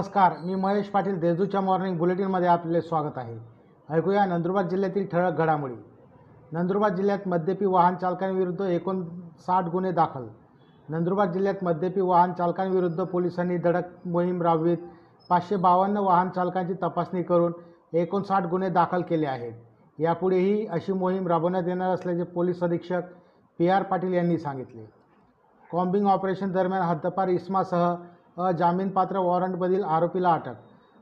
नमस्कार मी महेश पाटील देजूच्या मॉर्निंग बुलेटिनमध्ये आपले स्वागत आहे. ऐकूया नंदुरबार जिल्ह्यातील ठळक घडामोडी. नंदुरबार जिल्ह्यात मद्यपी वाहन चालकांविरुद्ध एकोणसाठ गुन्हे दाखल. नंदुरबार जिल्ह्यात मद्यपी वाहन चालकांविरुद्ध पोलिसांनी धडक मोहीम राबवीत. पाचशे बावन्न वाहन चालकांची तपासणी करून एकोणसाठ गुन्हे दाखल केले आहेत. यापुढेही अशी मोहीम राबवण्यात येणार असल्याचे पोलीस अधीक्षक पी आर पाटील यांनी सांगितले. कॉम्बिंग ऑपरेशन दरम्यान हद्दपार इस्मासह अजामीनपात्र वॉरंटमधील आरोपीला अटक.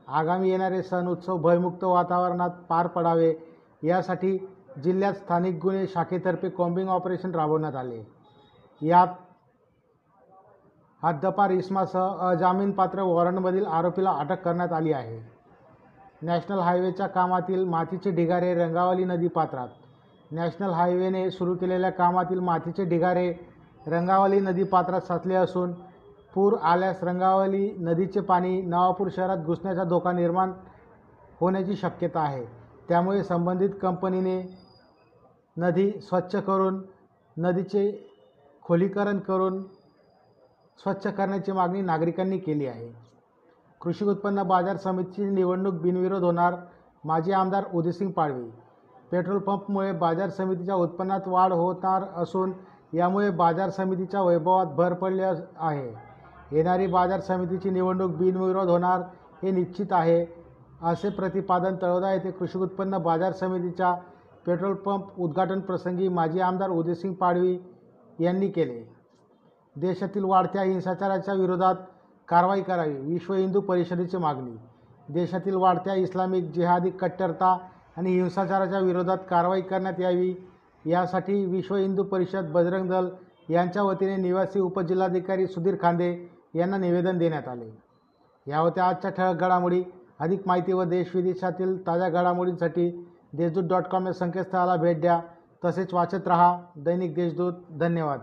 आगामी येणारे सण उत्सव भयमुक्त वातावरणात पार पडावे यासाठी जिल्ह्यात स्थानिक गुन्हे शाखेतर्फे कॉम्बिंग ऑपरेशन राबवण्यात आले. यात हद्दपार इस्मासह अजामीनपात्र वॉरंटमधील आरोपीला अटक करण्यात आली आहे. नॅशनल हायवेच्या कामातील मातीचे ढिगारे रंगावली नदी पात्रात. नॅशनल हायवेने सुरू केलेल्या कामातील मातीचे ढिगारे रंगावली नदी पात्रात साचले असून पूर आल्यास रंगावली नदीचे पाणी नवापूर शहरात घुसण्याचा धोका निर्माण होण्याची शक्यता आहे. त्यामुळे संबंधित कंपनीने नदी स्वच्छ करून नदीचे खोलीकरण करून स्वच्छ करण्याची मागणी नागरिकांनी केली आहे. कृषी उत्पन्न बाजार समितीची निवडणूक बिनविरोध होणार माजी आमदार उदयसिंग पाडवी. पेट्रोल पंपमुळे बाजार समितीच्या उत्पन्नात वाढ होणार असून यामुळे बाजार समितीच्या वैभवात भर पडली आहे. येणारी बाजार समितीची निवडणूक बिनविरोध होणार हे निश्चित आहे असे प्रतिपादन तळोदा येथे कृषी उत्पन्न बाजार समितीच्या पेट्रोल पंप उद्घाटन प्रसंगी माजी आमदार उदयसिंग पाडवी यांनी केले. देशातील वाढत्या हिंसाचाराच्या विरोधात कारवाई करावी विश्व हिंदू परिषदेची मागणी. देशातील वाढत्या इस्लामिक जिहादी कट्टरता आणि हिंसाचाराच्या विरोधात कारवाई करण्यात यावी यासाठी विश्व हिंदू परिषद बजरंग दल यांच्या वतीने निवासी उपजिल्हाधिकारी सुधीर खांदे यांना निवेदन देण्यात आले. या होत्या आजच्या ठळक घडामोडी अधिक माहिती व देशविदेशातील ताज्या घडामोडींसाठी देशदूत डॉट कॉम या संकेतस्थळाला भेट द्या. तसेच वाचत रहा दैनिक देशदूत. धन्यवाद.